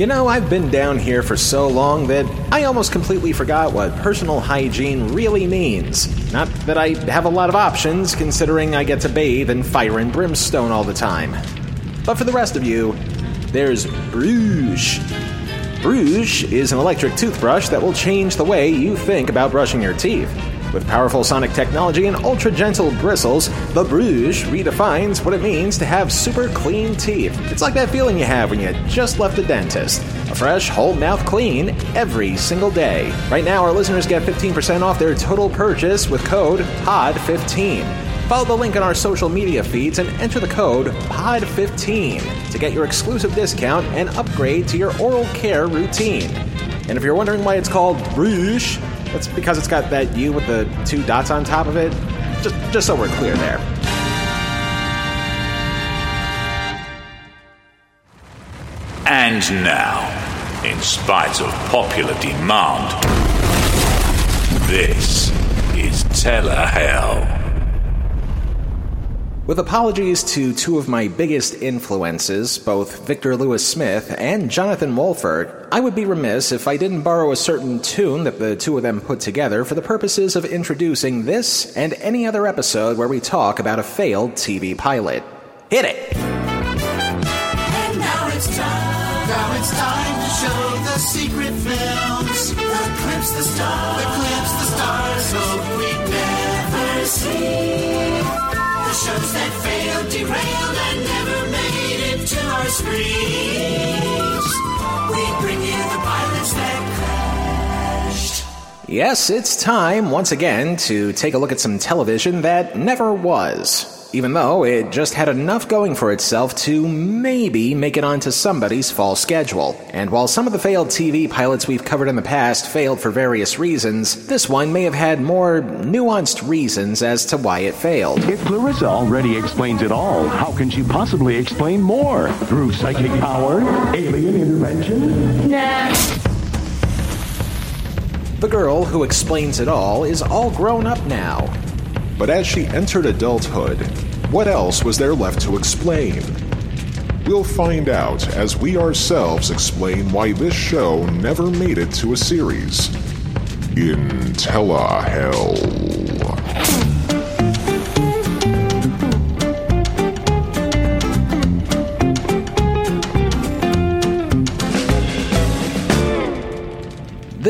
You know, I've been down here for so long that I almost completely forgot what personal hygiene really means. Not that I have a lot of options, considering I get to bathe in fire and brimstone all the time. But for the rest of you, there's Brüush. Brüush is an electric toothbrush that will change the way you think about brushing your teeth. With powerful sonic technology and ultra gentle bristles, the Brüush redefines what it means to have super clean teeth. It's like that feeling you have when you just left the dentist. A fresh, whole mouth clean every single day. Right now, our listeners get 15% off their total purchase with code POD15. Follow the link on our social media feeds and enter the code POD15 to get your exclusive discount and upgrade to your oral care routine. And if you're wondering why it's called Brüush, that's because it's got that U with the two dots on top of it. Just, just so we're clear there. And now, in spite of popular demand, this is Telehell. With apologies to two of my biggest influences, both Victor Lewis Smith and Jonathan Wolford, I would be remiss if I didn't borrow a certain tune that the two of them put together for the purposes of introducing this and any other episode where we talk about a failed TV pilot. Hit it! And now it's time. Now it's time to show the secret films. The stars. The stars. Hope we never see. Shows that failed, derailed, and never made it to our screens. We bring you the pilots that. Yes, it's time once again to take a look at some television that never was. Even though it just had enough going for itself to maybe make it onto somebody's fall schedule. And while some of the failed TV pilots we've covered in the past failed for various reasons, this one may have had more nuanced reasons as to why it failed. If Clarissa already explains it all, how can she possibly explain more? Through psychic power? Alien intervention? The girl who explains it all is all grown up now. But as she entered adulthood, what else was there left to explain? We'll find out as we ourselves explain why this show never made it to a series. In Telehell.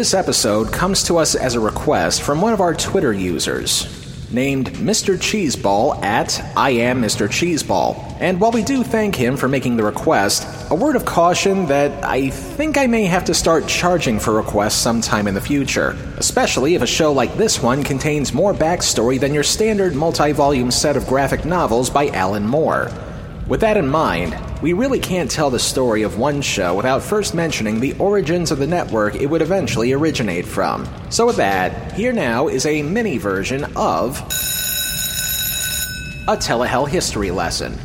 This episode comes to us as a request from one of our Twitter users, named Mr. Cheeseball at I am Mr. Cheeseball. And while we do thank him for making the request, a word of caution that I think I may have to start charging for requests sometime in the future, especially if a show like this one contains more backstory than your standard multi volume set of graphic novels by Alan Moore. With that in mind, we really can't tell the story of one show without first mentioning the origins of the network it would eventually originate from. So, with that, here now is a mini version of a Telehell history lesson.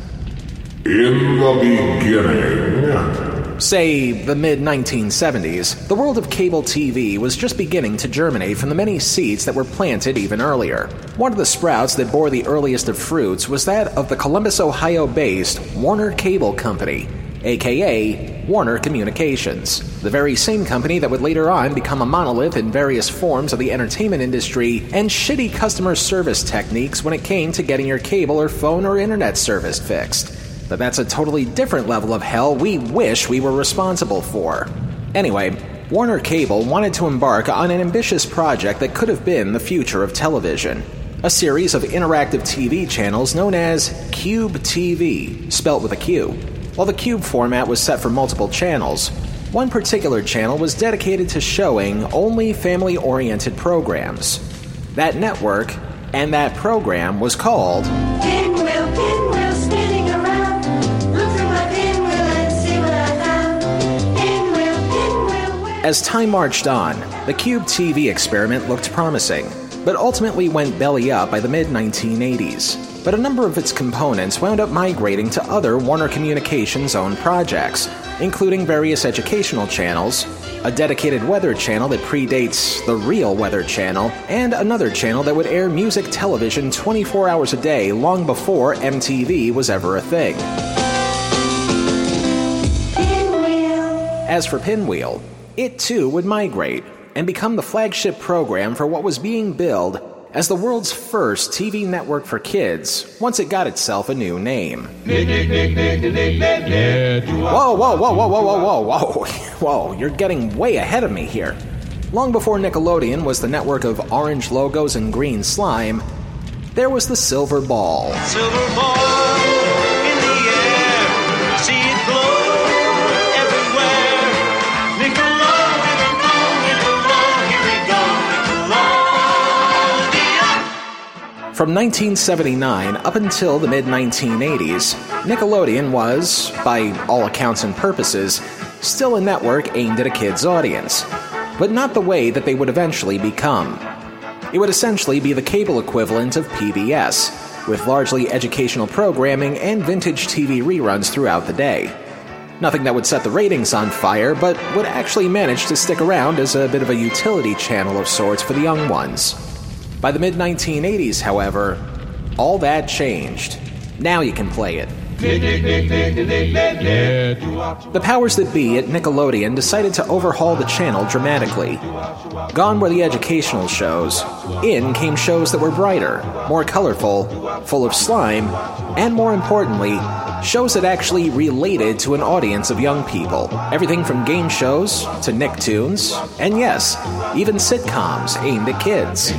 In the beginning. Say, the mid 1970s, the world of cable TV was just beginning to germinate from the many seeds that were planted even earlier. One of the sprouts that bore the earliest of fruits was that of the Columbus, Ohio based Warner Cable Company, aka Warner Communications, the very same company that would later on become a monolith in various forms of the entertainment industry and shitty customer service techniques when it came to getting your cable or phone or internet service fixed. But that's a totally different level of hell we wish we were responsible for. Anyway, Warner Cable wanted to embark on an ambitious project that could have been the future of television. A series of interactive TV channels known as QUBE TV, spelt with a Q. While the QUBE format was set for multiple channels, one particular channel was dedicated to showing only family oriented programs. That network and that program was called As time marched on, the QUBE TV experiment looked promising, but ultimately went belly up by the mid 1980s. But a number of its components wound up migrating to other Warner Communications owned projects, including various educational channels, a dedicated weather channel that predates the real Weather Channel, and another channel that would air music television 24 hours a day long before MTV was ever a thing. As for Pinwheel, it too would migrate and become the flagship program for what was being billed as the world's first TV network for kids once it got itself a new name. Whoa, whoa, whoa, whoa, whoa, whoa, whoa, whoa. Whoa, you're getting way ahead of me here. Long before Nickelodeon was the network of orange logos and green slime, there was the Silver Ball. Silver ball From 1979 up until the mid 1980s, Nickelodeon was, by all accounts and purposes, still a network aimed at a kid's audience, but not the way that they would eventually become. It would essentially be the cable equivalent of PBS, with largely educational programming and vintage TV reruns throughout the day. Nothing that would set the ratings on fire, but would actually manage to stick around as a bit of a utility channel of sorts for the young ones. By the mid 1980s, however, all that changed. Now you can play it. The powers that be at Nickelodeon decided to overhaul the channel dramatically. Gone were the educational shows. In came shows that were brighter, more colorful, full of slime, and more importantly, shows that actually related to an audience of young people. Everything from game shows to Nicktoons, and yes, even sitcoms aimed at kids.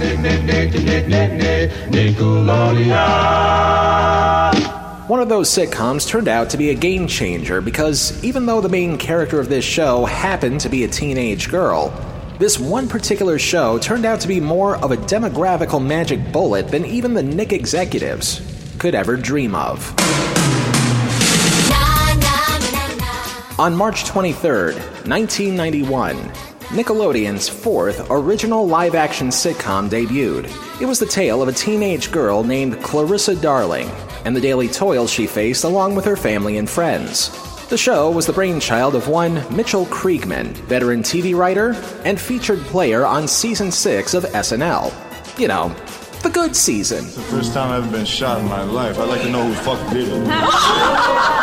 One of those sitcoms turned out to be a game changer because even though the main character of this show happened to be a teenage girl, this one particular show turned out to be more of a demographical magic bullet than even the Nick executives could ever dream of. On March 23rd, 1991, Nickelodeon's fourth original live action sitcom debuted. It was the tale of a teenage girl named Clarissa Darling and the daily toils she faced along with her family and friends. The show was the brainchild of one Mitchell Kriegman, veteran TV writer and featured player on season 6 of SNL. You know, the good season. The First time I've ever been shot in my life. I'd like to know who the fuck did it.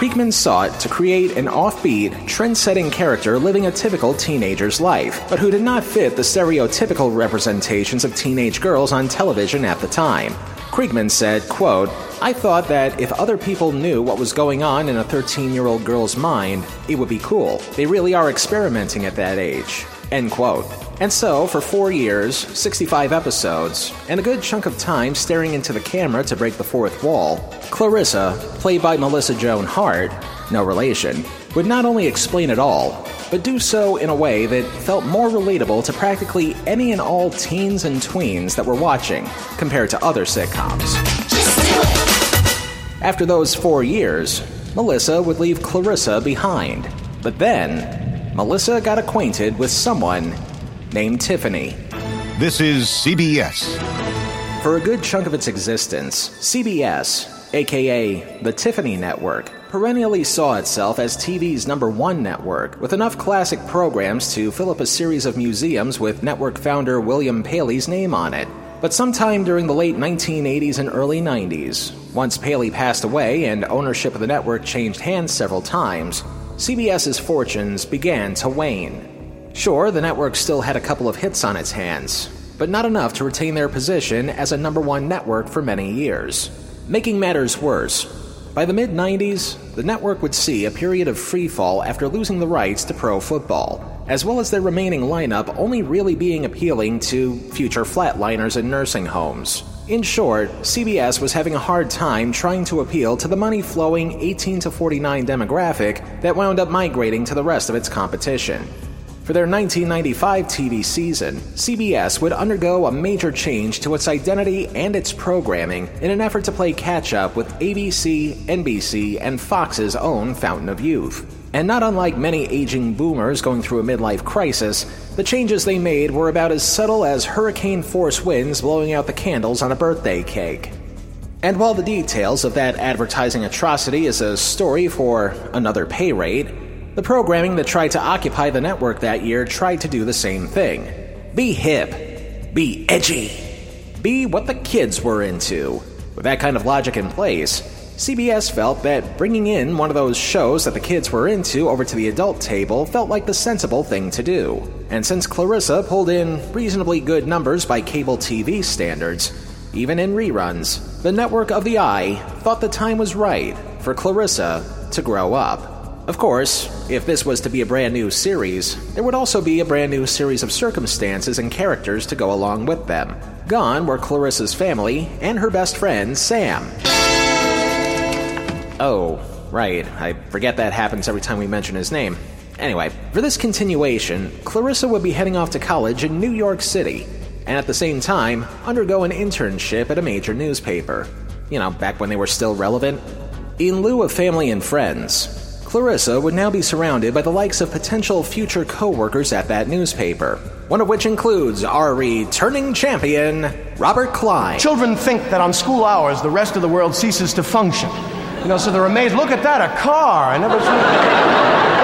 Kriegman sought to create an offbeat, trend setting character living a typical teenager's life, but who did not fit the stereotypical representations of teenage girls on television at the time. Kriegman said, quote, I thought that if other people knew what was going on in a 13 year old girl's mind, it would be cool. They really are experimenting at that age. End quote. And so, for four years, 65 episodes, and a good chunk of time staring into the camera to break the fourth wall, Clarissa, played by Melissa Joan Hart, no relation, would not only explain it all, but do so in a way that felt more relatable to practically any and all teens and tweens that were watching, compared to other sitcoms. After those four years, Melissa would leave Clarissa behind. But then, Melissa got acquainted with someone named Tiffany. This is CBS. For a good chunk of its existence, CBS, aka the Tiffany Network, perennially saw itself as TV's number one network, with enough classic programs to fill up a series of museums with network founder William Paley's name on it. But sometime during the late 1980s and early 90s, once Paley passed away and ownership of the network changed hands several times, CBS's fortunes began to wane. Sure, the network still had a couple of hits on its hands, but not enough to retain their position as a number one network for many years. Making matters worse, by the mid 90s, the network would see a period of freefall after losing the rights to pro football, as well as their remaining lineup only really being appealing to future flatliners in nursing homes. In short, CBS was having a hard time trying to appeal to the money flowing 18 to 49 demographic that wound up migrating to the rest of its competition. For their 1995 TV season, CBS would undergo a major change to its identity and its programming in an effort to play catch up with ABC, NBC, and Fox's own Fountain of Youth. And not unlike many aging boomers going through a midlife crisis, the changes they made were about as subtle as hurricane force winds blowing out the candles on a birthday cake. And while the details of that advertising atrocity is a story for another pay rate, the programming that tried to occupy the network that year tried to do the same thing. Be hip. Be edgy. Be what the kids were into. With that kind of logic in place, CBS felt that bringing in one of those shows that the kids were into over to the adult table felt like the sensible thing to do. And since Clarissa pulled in reasonably good numbers by cable TV standards, even in reruns, the network of the Eye thought the time was right for Clarissa to grow up. Of course, if this was to be a brand new series, there would also be a brand new series of circumstances and characters to go along with them. Gone were Clarissa's family and her best friend, Sam. Oh, right, I forget that happens every time we mention his name. Anyway, for this continuation, Clarissa would be heading off to college in New York City, and at the same time, undergo an internship at a major newspaper. You know, back when they were still relevant. In lieu of family and friends, Clarissa would now be surrounded by the likes of potential future co workers at that newspaper, one of which includes our returning champion, Robert Klein. Children think that on school hours the rest of the world ceases to function. You know, so they're amazed. Look at that, a car. I never seen.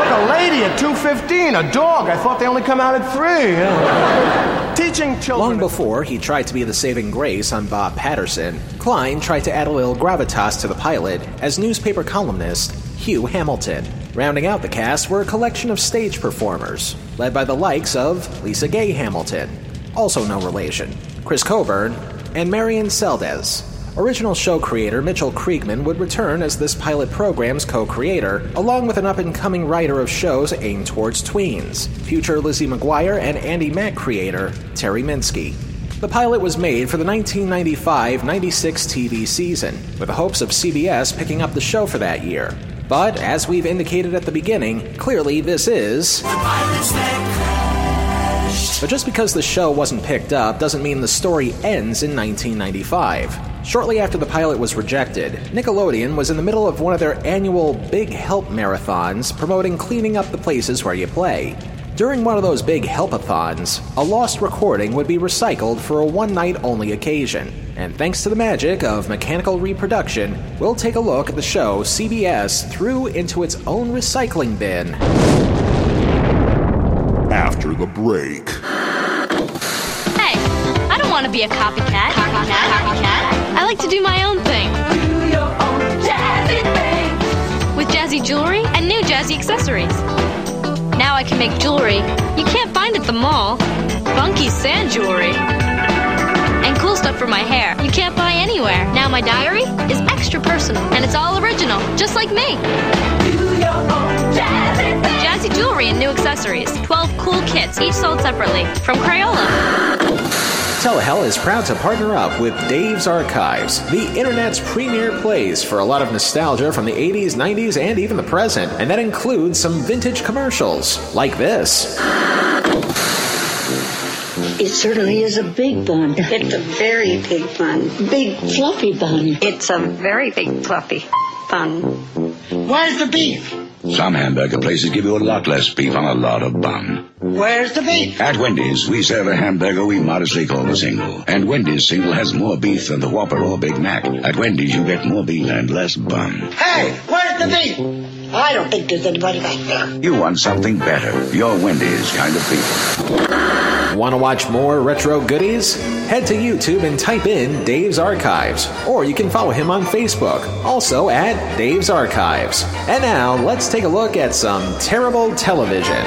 Look, a lady at 2.15, a dog. I thought they only come out at 3. you know. Teaching children. Long before he tried to be the saving grace on Bob Patterson, Klein tried to add a little gravitas to the pilot as newspaper columnist Hugh Hamilton. Rounding out the cast were a collection of stage performers, led by the likes of Lisa Gay Hamilton, also no relation, Chris Coburn, and Marian Seldes. Original show creator Mitchell Kriegman would return as this pilot program's co creator, along with an up and coming writer of shows aimed towards tweens, future Lizzie McGuire and Andy Mack creator Terry Minsky. The pilot was made for the 1995 96 TV season, with the hopes of CBS picking up the show for that year. But, as we've indicated at the beginning, clearly this is. But just because the show wasn't picked up doesn't mean the story ends in 1995. Shortly after the pilot was rejected, Nickelodeon was in the middle of one of their annual Big Help marathons promoting cleaning up the places where you play. During one of those big helpathons, a lost recording would be recycled for a one night only occasion. And thanks to the magic of mechanical reproduction, we'll take a look at the show CBS threw into its own recycling bin. After the break. Hey, I don't want to be a copycat. Copycat. Copycat. I like to do my own thing. Do your own jazzy thing. With jazzy jewelry and new jazzy accessories. I can make jewelry you can't find at the mall. Funky sand jewelry. And cool stuff for my hair you can't buy anywhere. Now my diary is extra personal and it's all original, just like me. Jazzy jewelry and new accessories. 12 cool kits, each sold separately. From Crayola. Telehell is proud to partner up with Dave's Archives, the internet's premier place for a lot of nostalgia from the 80s, 90s, and even the present. And that includes some vintage commercials, like this. It certainly is a big bun. It's a very big bun. Big fluffy bun. It's a very big fluffy bun. Where's the beef? Some hamburger places give you a lot less beef on a lot of bun. Where's the beef? At Wendy's, we serve a hamburger we modestly call the single. And Wendy's single has more beef than the Whopper or Big Mac. At Wendy's, you get more beef and less bun. Hey, where's the beef? I don't think there's anybody back there. You want something better. You're Wendy's kind of people. Want to watch more retro goodies? Head to YouTube and type in Dave's Archives, or you can follow him on Facebook, also at Dave's Archives. And now, let's take a look at some terrible television.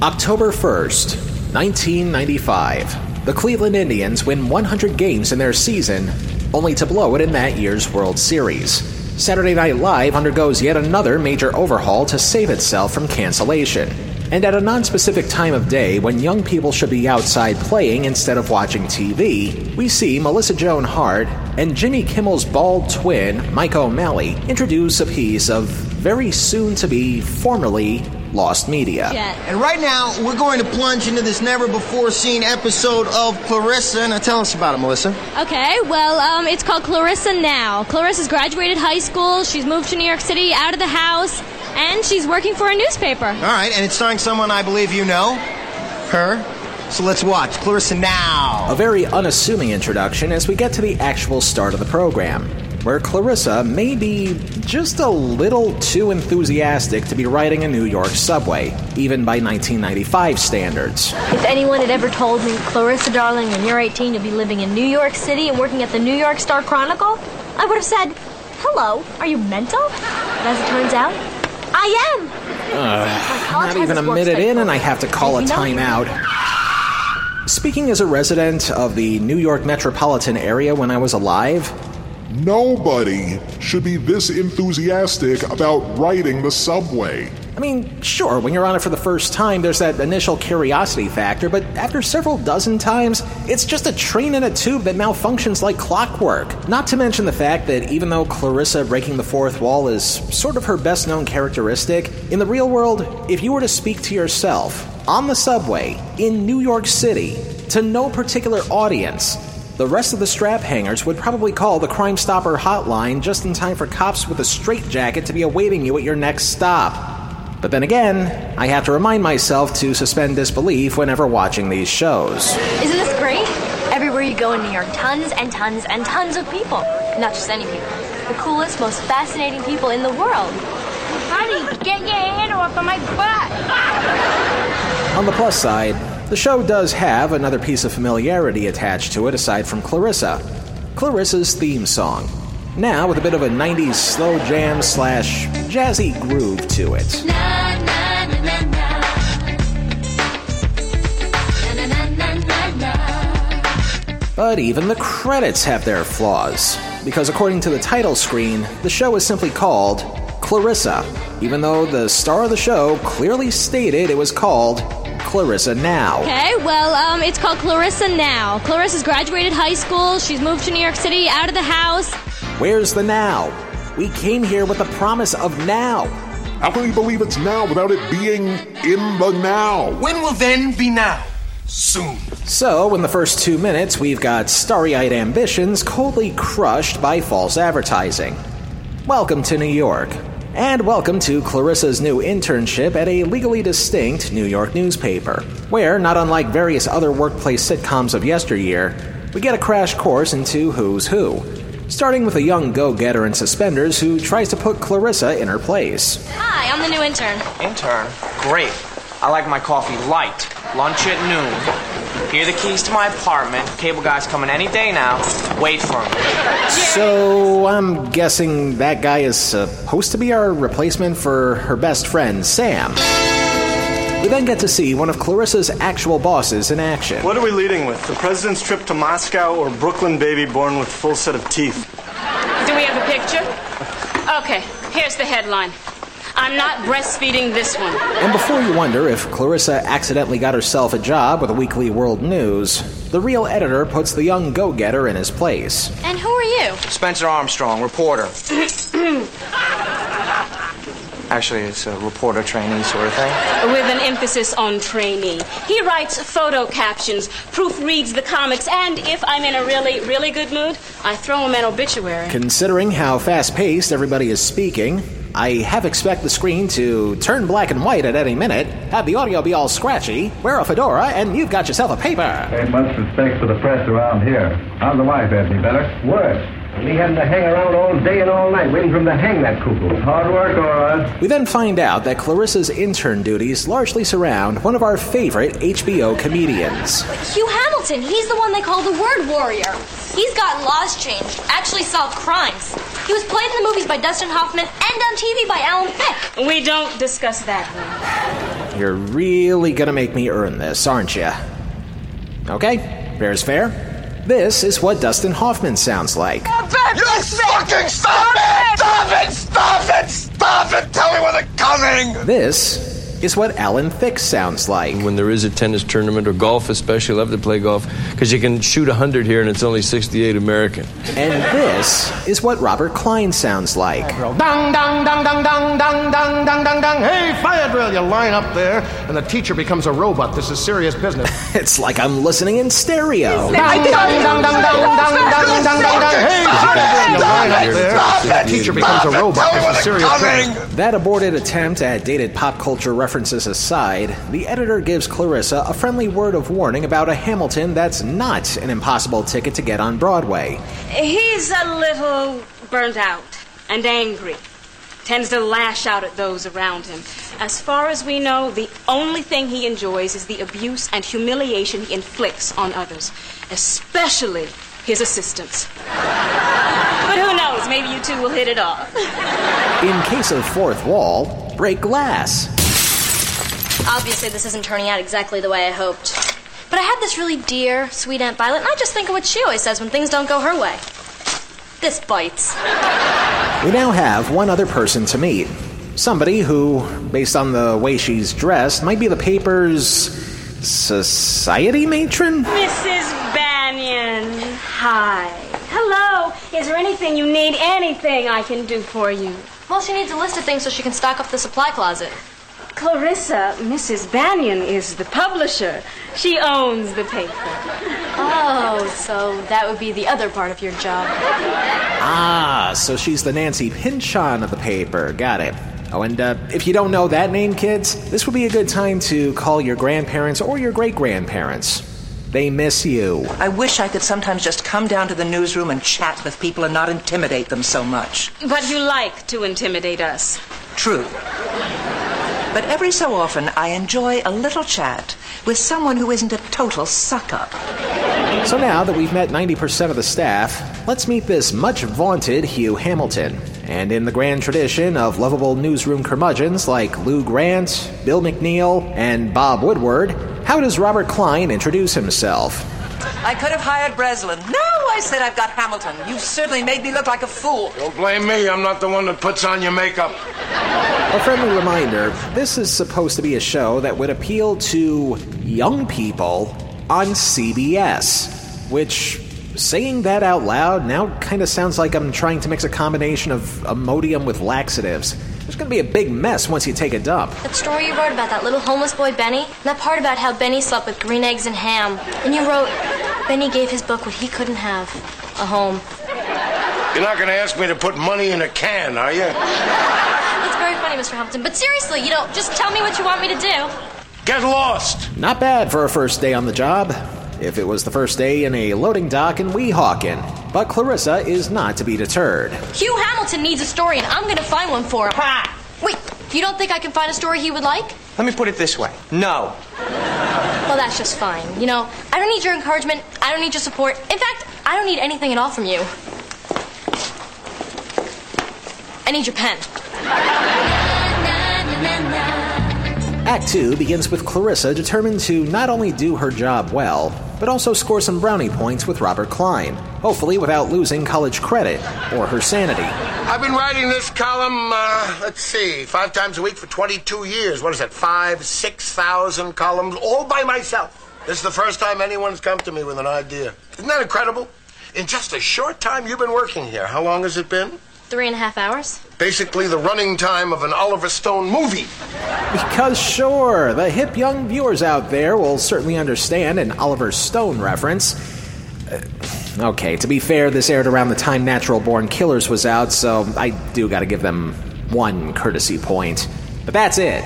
October 1st, 1995. The Cleveland Indians win 100 games in their season, only to blow it in that year's World Series. Saturday Night Live undergoes yet another major overhaul to save itself from cancellation. And at a non-specific time of day when young people should be outside playing instead of watching TV, we see Melissa Joan Hart and Jimmy Kimmel's bald twin, Mike O'Malley, introduce a piece of very soon to be formerly lost media. And right now, we're going to plunge into this never before seen episode of Clarissa. Now, tell us about it, Melissa. Okay, well, um, it's called Clarissa Now. Clarissa's graduated high school, she's moved to New York City, out of the house, and she's working for a newspaper. All right, and it's starring someone I believe you know. Her. So let's watch Clarissa Now. A very unassuming introduction as we get to the actual start of the program. Where Clarissa may be just a little too enthusiastic to be riding a New York subway, even by 1995 standards. If anyone had ever told me, Clarissa, darling, when you're 18, you'll be living in New York City and working at the New York Star Chronicle, I would have said, Hello, are you mental? But as it turns out, I am. College not even a minute in, and I have to call a timeout. Speaking as a resident of the New York metropolitan area when I was alive, Nobody should be this enthusiastic about riding the subway. I mean, sure, when you're on it for the first time, there's that initial curiosity factor, but after several dozen times, it's just a train in a tube that malfunctions like clockwork. Not to mention the fact that even though Clarissa breaking the fourth wall is sort of her best known characteristic, in the real world, if you were to speak to yourself on the subway in New York City to no particular audience, the rest of the strap hangers would probably call the Crime Stopper hotline just in time for cops with a straitjacket to be awaiting you at your next stop. But then again, I have to remind myself to suspend disbelief whenever watching these shows. Isn't this great? Everywhere you go in New York, tons and tons and tons of people. Not just any people. The coolest, most fascinating people in the world. Honey, get your hand off of my butt. On the plus side, the show does have another piece of familiarity attached to it aside from Clarissa Clarissa's theme song. Now with a bit of a 90s slow jam slash jazzy groove to it. But even the credits have their flaws, because according to the title screen, the show is simply called Clarissa, even though the star of the show clearly stated it was called Clarissa Now. Okay, well, um, it's called Clarissa now. Clarissa's graduated high school. She's moved to New York City, out of the house. Where's the now? We came here with the promise of now. How can we believe it's now without it being in the now? When will then be now? Soon. So, in the first two minutes, we've got starry eyed ambitions coldly crushed by false advertising. Welcome to New York. And welcome to Clarissa's new internship at a legally distinct New York newspaper, where, not unlike various other workplace sitcoms of yesteryear, we get a crash course into who's who, starting with a young go getter in suspenders who tries to put Clarissa in her place. Hi, I'm the new intern. Intern? Great. I like my coffee light. Lunch at noon. Here are the keys to my apartment. Cable guy's coming any day now. Wait for him. So, I'm guessing that guy is supposed to be our replacement for her best friend, Sam. We then get to see one of Clarissa's actual bosses in action. What are we leading with? The president's trip to Moscow or Brooklyn baby born with full set of teeth? Do we have a picture? Okay, here's the headline. I'm not breastfeeding this one. And before you wonder if Clarissa accidentally got herself a job with a weekly world news, the real editor puts the young go getter in his place. And who are you? Spencer Armstrong, reporter. Actually, it's a reporter trainee sort of thing. With an emphasis on trainee. He writes photo captions, proofreads the comics, and if I'm in a really, really good mood, I throw him an obituary. Considering how fast paced everybody is speaking, I half expect the screen to turn black and white at any minute, have the audio be all scratchy, wear a fedora, and you've got yourself a paper. Ain't much respect for the press around here. How's the wife, Anthony? Better? Worse. We having to hang around all day and all night waiting for him to hang that cuckoo. Hard work, all right. We then find out that Clarissa's intern duties largely surround one of our favorite HBO comedians. Hugh Hamilton. He's the one they call the Word Warrior. He's gotten laws changed, actually solved crimes. He was played in the movies by Dustin Hoffman and on TV by Alan Thicke. We don't discuss that You're really gonna make me earn this, aren't you? Okay, fair's fair. This is what Dustin Hoffman sounds like. You fucking stop it! Stop it! Stop it! Stop it! Tell me when they're coming! This is what Alan Thicke sounds like. When there is a tennis tournament or golf, especially, I love to play golf because you can shoot 100 here and it's only 68 American. And this is what Robert Klein sounds like. Dong, dong, dong, dong, dong, dong, dong, dong, dong, dong. Hey, fire drill. You line up there, and the teacher becomes a robot. This is serious business. It's like I'm listening in stereo. Dong, dong, dong, dong, dong, dong, dong, dong, dong, dong. Hey, fire drill. You line up there, and teacher becomes a robot. This is serious business. That aborted attempt at dated pop culture references aside, the editor gives Clarissa a friendly word of warning about a Hamilton that's not an impossible ticket to get on Broadway. He's a little burnt out and angry. Tends to lash out at those around him. As far as we know, the only thing he enjoys is the abuse and humiliation he inflicts on others, especially his assistants. But who knows? Maybe you two will hit it off. In case of fourth wall, break glass. Obviously, this isn't turning out exactly the way I hoped. But I had this really dear, sweet Aunt Violet, and I just think of what she always says when things don't go her way. This bites. We now have one other person to meet. Somebody who, based on the way she's dressed, might be the paper's society matron? Mrs. Banyan. Hi. Hello. Is there anything you need? Anything I can do for you? Well, she needs a list of things so she can stock up the supply closet. Clarissa, Mrs. Banyan is the publisher. She owns the paper. Oh, so that would be the other part of your job. Ah, so she's the Nancy Pinchon of the paper. Got it. Oh, and uh, if you don't know that name, kids, this would be a good time to call your grandparents or your great grandparents. They miss you. I wish I could sometimes just come down to the newsroom and chat with people and not intimidate them so much. But you like to intimidate us. True. But every so often, I enjoy a little chat with someone who isn't a total suck up. So now that we've met 90% of the staff, let's meet this much vaunted Hugh Hamilton. And in the grand tradition of lovable newsroom curmudgeons like Lou Grant, Bill McNeal, and Bob Woodward, how does Robert Klein introduce himself? I could have hired Breslin. No, I said I've got Hamilton. You've certainly made me look like a fool. Don't blame me. I'm not the one that puts on your makeup. A friendly reminder this is supposed to be a show that would appeal to young people on CBS, which, saying that out loud now kind of sounds like I'm trying to mix a combination of Imodium with laxatives. There's going to be a big mess once you take a dump. That story you wrote about that little homeless boy Benny, and that part about how Benny slept with green eggs and ham. And you wrote, Benny gave his book what he couldn't have a home. You're not going to ask me to put money in a can, are you? It's very funny, Mr. Hamilton, but seriously, you know, just tell me what you want me to do. Get lost. Not bad for a first day on the job. If it was the first day in a loading dock in Weehawken. But Clarissa is not to be deterred. Hugh Hamilton needs a story, and I'm going to find one for him. Wait, you don't think I can find a story he would like? Let me put it this way no. Well, that's just fine. You know, I don't need your encouragement. I don't need your support. In fact, I don't need anything at all from you. I need your pen. Act 2 begins with Clarissa determined to not only do her job well, but also score some brownie points with Robert Klein, hopefully without losing college credit or her sanity. I've been writing this column, uh, let's see, five times a week for 22 years. What is that, five, 6,000 columns, all by myself. This is the first time anyone's come to me with an idea. Isn't that incredible? In just a short time you've been working here. How long has it been? Three and a half hours? Basically the running time of an Oliver Stone movie. Because, sure, the hip young viewers out there will certainly understand an Oliver Stone reference. Uh, okay, to be fair, this aired around the time Natural Born Killers was out, so I do gotta give them one courtesy point. But that's it.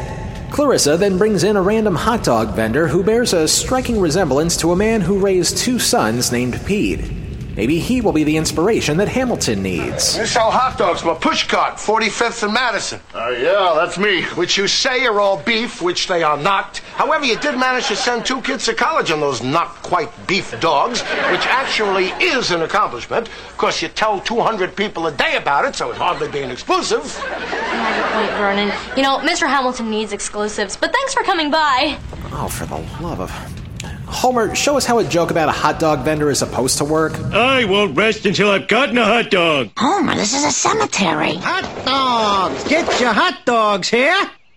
Clarissa then brings in a random hot dog vendor who bears a striking resemblance to a man who raised two sons named Pete. Maybe he will be the inspiration that Hamilton needs. You sell hot dogs from a pushcart, 45th and Madison. Uh, yeah, that's me. Which you say are all beef, which they are not. However, you did manage to send two kids to college on those not quite beef dogs, which actually is an accomplishment. Of course, you tell 200 people a day about it, so it's hardly being exclusive. You have your point, Vernon. You know, Mr. Hamilton needs exclusives, but thanks for coming by. Oh, for the love of. Homer, show us how a joke about a hot dog vendor is supposed to work. I won't rest until I've gotten a hot dog. Homer, this is a cemetery. Hot dogs! Get your hot dogs here!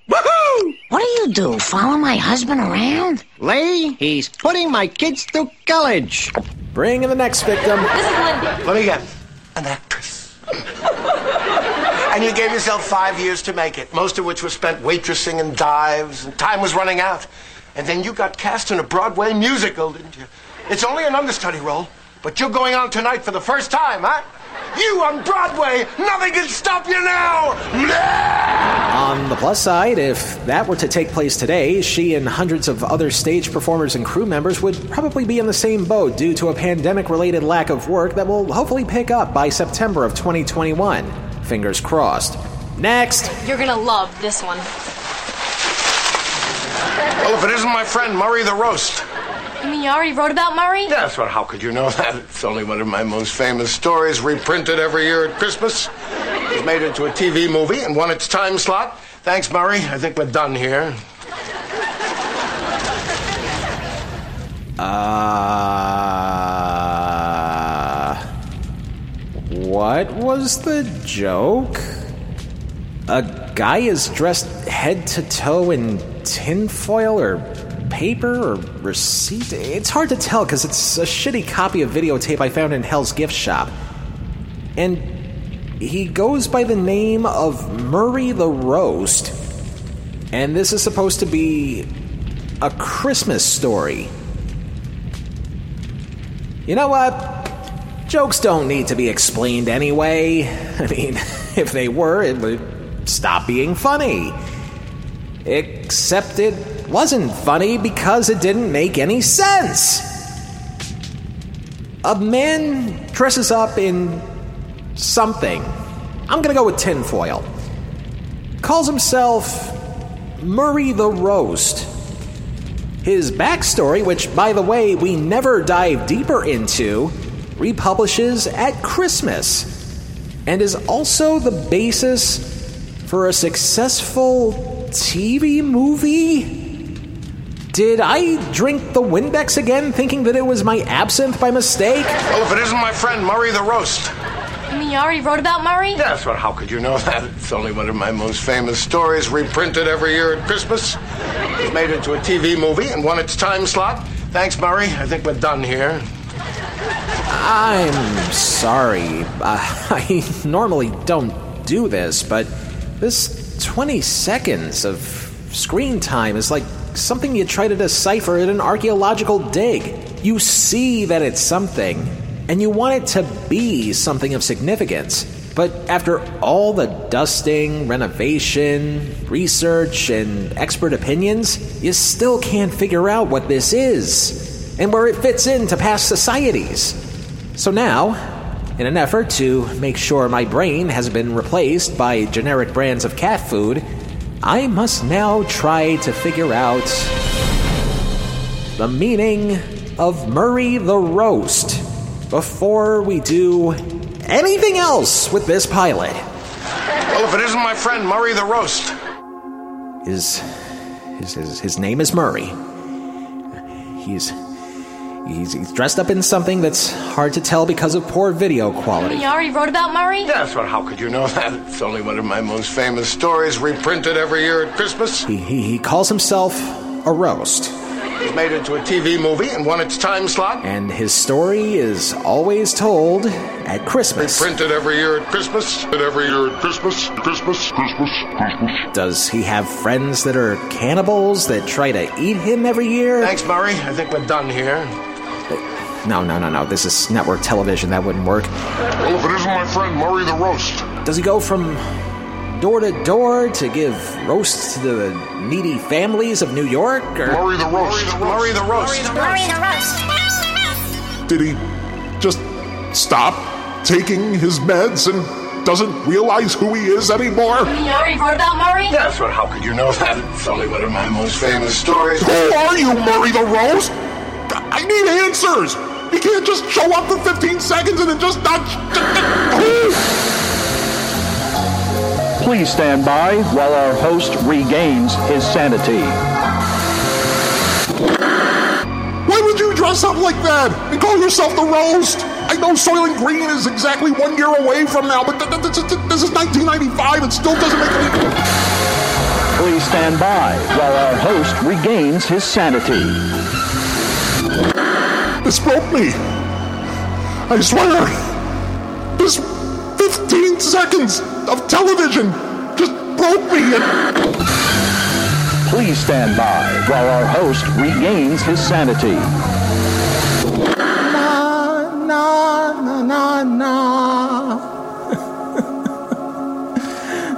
Woohoo! What do you do? Follow my husband around? Lee, he's putting my kids through college. Bring in the next victim. This is Linda. Let me guess. An actress. and you gave yourself five years to make it, most of which was spent waitressing and dives, and time was running out. And then you got cast in a Broadway musical, didn't you? It's only an understudy role, But you're going on tonight for the first time, huh? You on Broadway, nothing can stop you now! On the plus side, if that were to take place today, she and hundreds of other stage performers and crew members would probably be in the same boat due to a pandemic related lack of work that will hopefully pick up by September of 2021. Fingers crossed. Next! You're gonna love this one. Well, if it isn't my friend Murray the Roast. You mean you already wrote about Murray? Yes, but how could you know that? It's only one of my most famous stories, reprinted every year at Christmas. It was made into a TV movie and won its time slot. Thanks, Murray. I think we're done here. Uh. What was the joke? A guy is dressed head to toe in tinfoil or paper or receipt? It's hard to tell because it's a shitty copy of videotape I found in Hell's Gift Shop. And he goes by the name of Murray the Roast. And this is supposed to be a Christmas story. You know what? Jokes don't need to be explained anyway. I mean, if they were, it would stop being funny. Except it wasn't funny because it didn't make any sense. A man dresses up in something. I'm gonna go with tinfoil. Calls himself Murray the Roast. His backstory, which, by the way, we never dive deeper into, republishes at Christmas and is also the basis for a successful TV movie? Did I drink the Windex again thinking that it was my absinthe by mistake? Well, if it isn't my friend Murray the Roast. You mean you already wrote about Murray? Yes, but how could you know that? It's only one of my most famous stories, reprinted every year at Christmas. It was made into a TV movie and won its time slot. Thanks, Murray. I think we're done here. I'm sorry. Uh, I normally don't do this, but this 20 seconds of screen time is like something you try to decipher in an archaeological dig. You see that it's something, and you want it to be something of significance. But after all the dusting, renovation, research, and expert opinions, you still can't figure out what this is and where it fits into past societies. So now, in an effort to make sure my brain has been replaced by generic brands of cat food, I must now try to figure out the meaning of Murray the Roast before we do anything else with this pilot. Well, if it isn't my friend Murray the Roast. His, his, his, his name is Murray. He's, he's, he's dressed up in something that's hard to tell because of poor video quality. you already wrote about Murray? Yes, but how could you know that? It's only one of my most famous stories, reprinted every year at Christmas. He, he, he calls himself a roast. It was made into a TV movie and won its time slot. And his story is always told at Christmas. Reprinted every year at Christmas. Every year at Christmas. Christmas. Christmas. Christmas. Does he have friends that are cannibals that try to eat him every year? Thanks, Murray. I think we're done here. No, no, no, no. This is network television. That wouldn't work. Well, if it isn't my friend Murray the Roast. Does he go from door to door to give roasts to the needy families of New York? Or Murray the Roast. Murray the Roast. Murray the roast. Did he just stop taking his meds and doesn't realize who he is anymore? You mean you already about Murray? Yes, but how could you know that? It's only one of my most famous stories. Who are you, Murray the Roast? I need answers. You can't just show up for 15 seconds and then just not. Please stand by while our host regains his sanity. Why would you dress up like that and call yourself the Roast? I know Soylent Green is exactly one year away from now, but th- th- this is 1995. It still doesn't make any. Please stand by while our host regains his sanity. This broke me. I swear. This 15 seconds of television just broke me. And Please stand by while our host regains his sanity. Na, na, na na.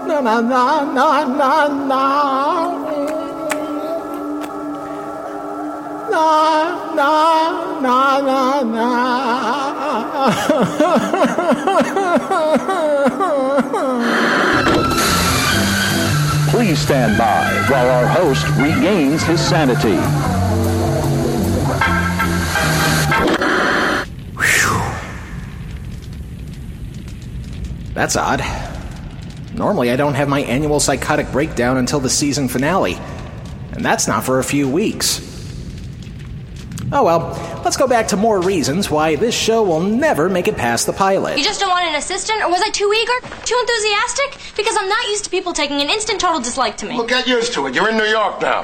na na na na na na. Na na na na na. Please stand by while our host regains his sanity. That's odd. Normally, I don't have my annual psychotic breakdown until the season finale, and that's not for a few weeks. Oh well, let's go back to more reasons why this show will never make it past the pilot. You just don't want an assistant? Or was I too eager? Too enthusiastic? Because I'm not used to people taking an instant total dislike to me. Well, get used to it. You're in New York now.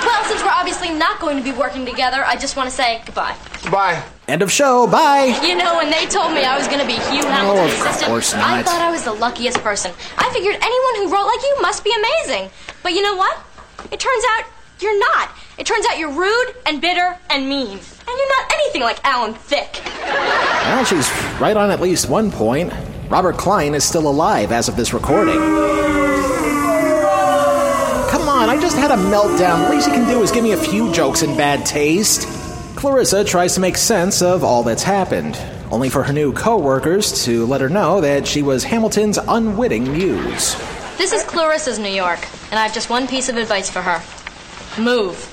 Well, since we're obviously not going to be working together, I just want to say goodbye. Bye. End of show. Bye. You know, when they told me I was going to be Hugh Hamilton's oh, of assistant, course I thought I was the luckiest person. I figured anyone who wrote like you must be amazing. But you know what? It turns out you're not. It turns out you're rude and bitter and mean. And you're not anything like Alan Thicke. Well, she's right on at least one point. Robert Klein is still alive as of this recording. Come on, I just had a meltdown. Least you can do is give me a few jokes in bad taste. Clarissa tries to make sense of all that's happened, only for her new co workers to let her know that she was Hamilton's unwitting muse. This is Clarissa's New York, and I have just one piece of advice for her move.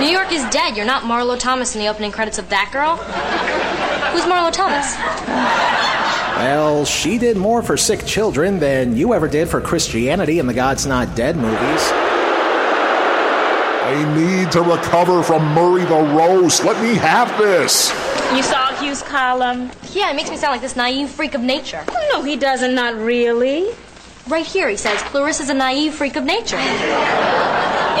New York is dead. You're not Marlo Thomas in the opening credits of That Girl. Who's Marlo Thomas? Well, she did more for sick children than you ever did for Christianity in the God's Not Dead movies. I need to recover from Murray the Roast. Let me have this. You saw Hugh's column? Yeah, it makes me sound like this naive freak of nature. No, he doesn't, not really. Right here, he says Clarissa's a naive freak of nature.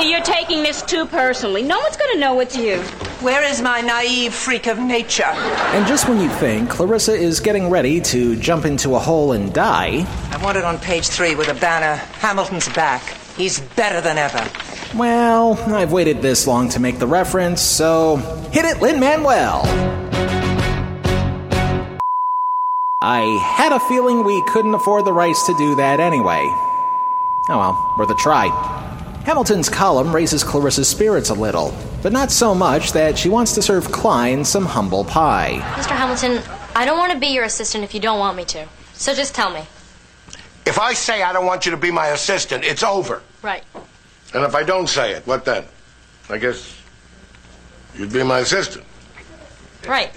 You're taking this too personally. No one's going to know it's you. Where is my naive freak of nature? And just when you think Clarissa is getting ready to jump into a hole and die, I want it on page three with a banner Hamilton's back. He's better than ever. well, I've waited this long to make the reference, so hit it, Lin Manuel! I had a feeling we couldn't afford the rights to do that anyway. Oh well, worth a try. Hamilton's column raises Clarissa's spirits a little, but not so much that she wants to serve Klein some humble pie. Mr. Hamilton, I don't want to be your assistant if you don't want me to. So just tell me. If I say I don't want you to be my assistant, it's over. Right. And if I don't say it, what then? I guess you'd be my assistant. Right.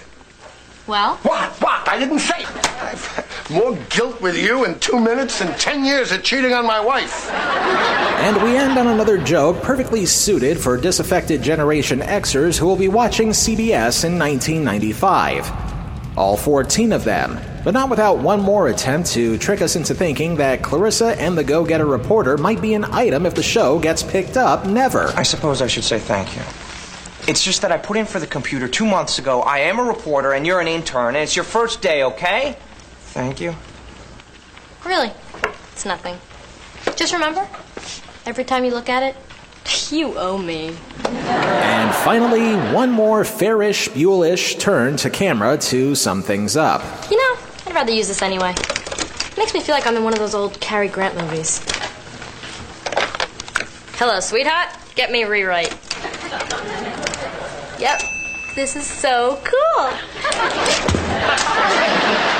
Well? What? What? I didn't say. I've more guilt with you in two minutes than ten years of cheating on my wife. And we end on another joke perfectly suited for disaffected Generation Xers who will be watching CBS in 1995. All 14 of them, but not without one more attempt to trick us into thinking that Clarissa and the Go Getter reporter might be an item if the show gets picked up. Never. I suppose I should say thank you. It's just that I put in for the computer two months ago. I am a reporter and you're an intern, and it's your first day, okay? Thank you. Really? It's nothing. Just remember, every time you look at it, you owe me. And finally, one more fairish, Buellish turn to camera to sum things up. You know, I'd rather use this anyway. makes me feel like I'm in one of those old Cary Grant movies. Hello, sweetheart. Get me a rewrite. Yep. This is so cool.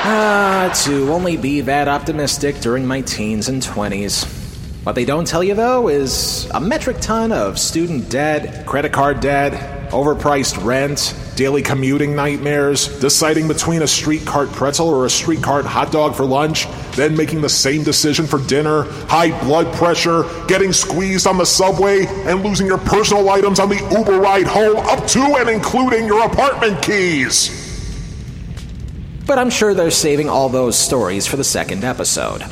Ah, to only be that optimistic during my teens and 20s. What they don't tell you, though, is a metric ton of student debt, credit card debt, overpriced rent, daily commuting nightmares, deciding between a street cart pretzel or a street cart hot dog for lunch, then making the same decision for dinner, high blood pressure, getting squeezed on the subway, and losing your personal items on the Uber ride home, up to and including your apartment keys. But I'm sure they're saving all those stories for the second episode.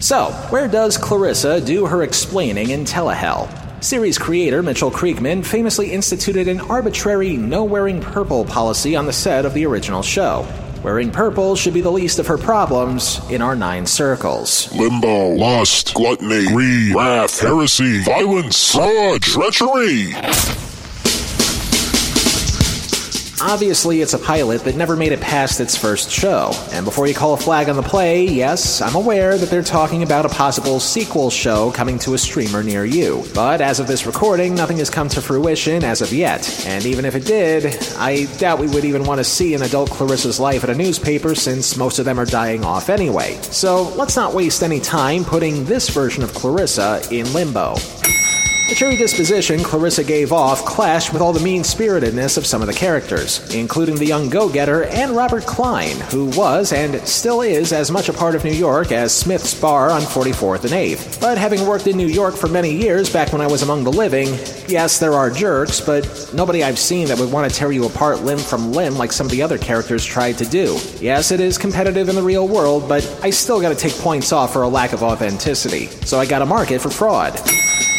So, where does Clarissa do her explaining in Telehell? Series creator Mitchell Kriegman famously instituted an arbitrary no wearing purple policy on the set of the original show. Wearing purple should be the least of her problems in our nine circles. Limbo, lust, gluttony, greed, wrath, heresy, violence, fraud, treachery. Obviously, it's a pilot that never made it past its first show. And before you call a flag on the play, yes, I'm aware that they're talking about a possible sequel show coming to a streamer near you. But as of this recording, nothing has come to fruition as of yet. And even if it did, I doubt we would even want to see an adult Clarissa's life at a newspaper since most of them are dying off anyway. So let's not waste any time putting this version of Clarissa in limbo. The cheery disposition Clarissa gave off clashed with all the mean spiritedness of some of the characters, including the young go getter and Robert Klein, who was and still is as much a part of New York as Smith's Bar on 44th and 8th. But having worked in New York for many years back when I was among the living, yes, there are jerks, but nobody I've seen that would want to tear you apart limb from limb like some of the other characters tried to do. Yes, it is competitive in the real world, but I still gotta take points off for a lack of authenticity, so I gotta mark it for fraud.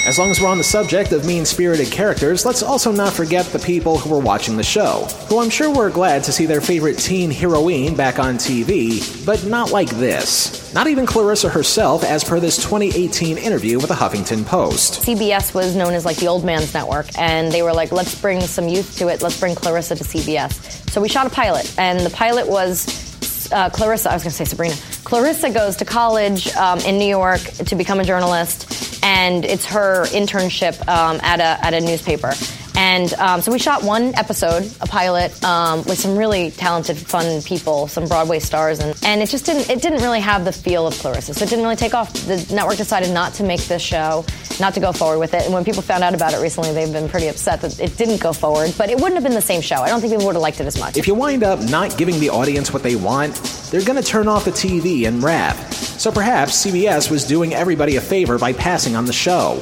As long as we're on the subject of mean spirited characters, let's also not forget the people who were watching the show, who I'm sure were glad to see their favorite teen heroine back on TV, but not like this. Not even Clarissa herself, as per this 2018 interview with the Huffington Post. CBS was known as like the old man's network, and they were like, let's bring some youth to it, let's bring Clarissa to CBS. So we shot a pilot, and the pilot was uh, Clarissa, I was going to say Sabrina. Clarissa goes to college um, in New York to become a journalist, and it's her internship um, at, a, at a newspaper. And um, so we shot one episode, a pilot, um, with some really talented, fun people, some Broadway stars, and, and it just didn't it didn't really have the feel of Clarissa. So it didn't really take off. The network decided not to make this show, not to go forward with it. And when people found out about it recently, they've been pretty upset that it didn't go forward. But it wouldn't have been the same show. I don't think people would have liked it as much. If you wind up not giving the audience what they want, they're going to turn off the TV and rap. So perhaps CBS was doing everybody a favor by passing on the show.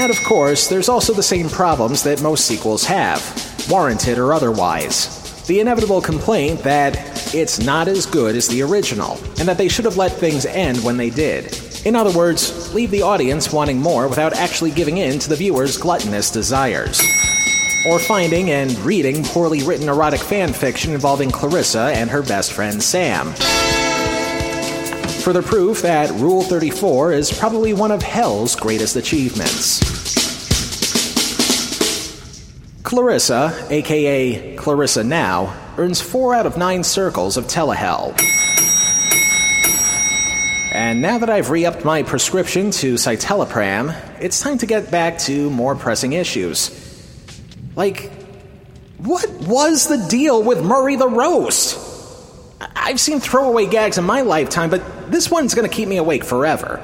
And of course, there's also the same problems that most sequels have, warranted or otherwise. The inevitable complaint that it's not as good as the original, and that they should have let things end when they did. In other words, leave the audience wanting more without actually giving in to the viewer's gluttonous desires. Or finding and reading poorly written erotic fan fiction involving Clarissa and her best friend Sam. Further proof that Rule 34 is probably one of hell's greatest achievements. Clarissa, aka Clarissa Now, earns 4 out of 9 circles of telehell. And now that I've re upped my prescription to citalopram, it's time to get back to more pressing issues. Like, what was the deal with Murray the Roast? I've seen throwaway gags in my lifetime, but this one's gonna keep me awake forever.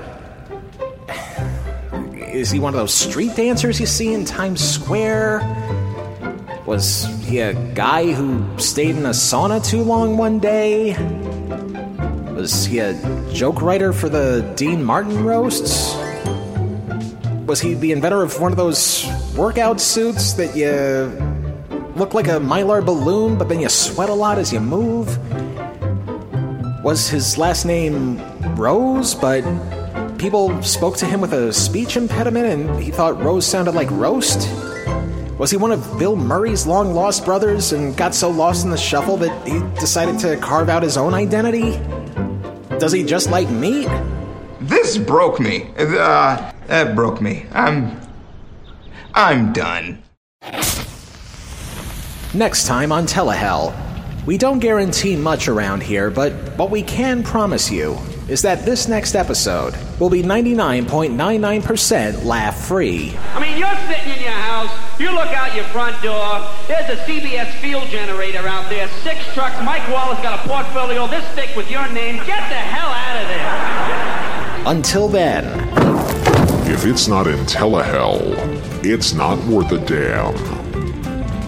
Is he one of those street dancers you see in Times Square? Was he a guy who stayed in a sauna too long one day? Was he a joke writer for the Dean Martin roasts? Was he the inventor of one of those workout suits that you look like a mylar balloon, but then you sweat a lot as you move? Was his last name Rose, but people spoke to him with a speech impediment and he thought Rose sounded like roast? Was he one of Bill Murray's long lost brothers and got so lost in the shuffle that he decided to carve out his own identity? Does he just like meat? This broke me. Uh, that broke me. I'm. I'm done. Next time on Telehell. We don't guarantee much around here, but what we can promise you is that this next episode will be 99.99% laugh free. I mean, you're sitting in your house, you look out your front door, there's a CBS field generator out there, six trucks, Mike Wallace got a portfolio this thick with your name. Get the hell out of there. Until then, If it's not in Telehell, it's not worth a damn.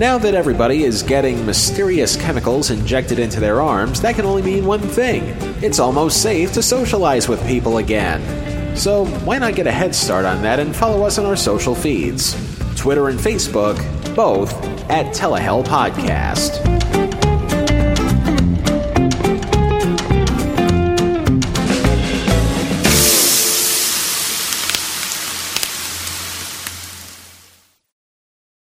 Now that everybody is getting mysterious chemicals injected into their arms, that can only mean one thing it's almost safe to socialize with people again. So, why not get a head start on that and follow us on our social feeds? Twitter and Facebook, both at Telehell Podcast.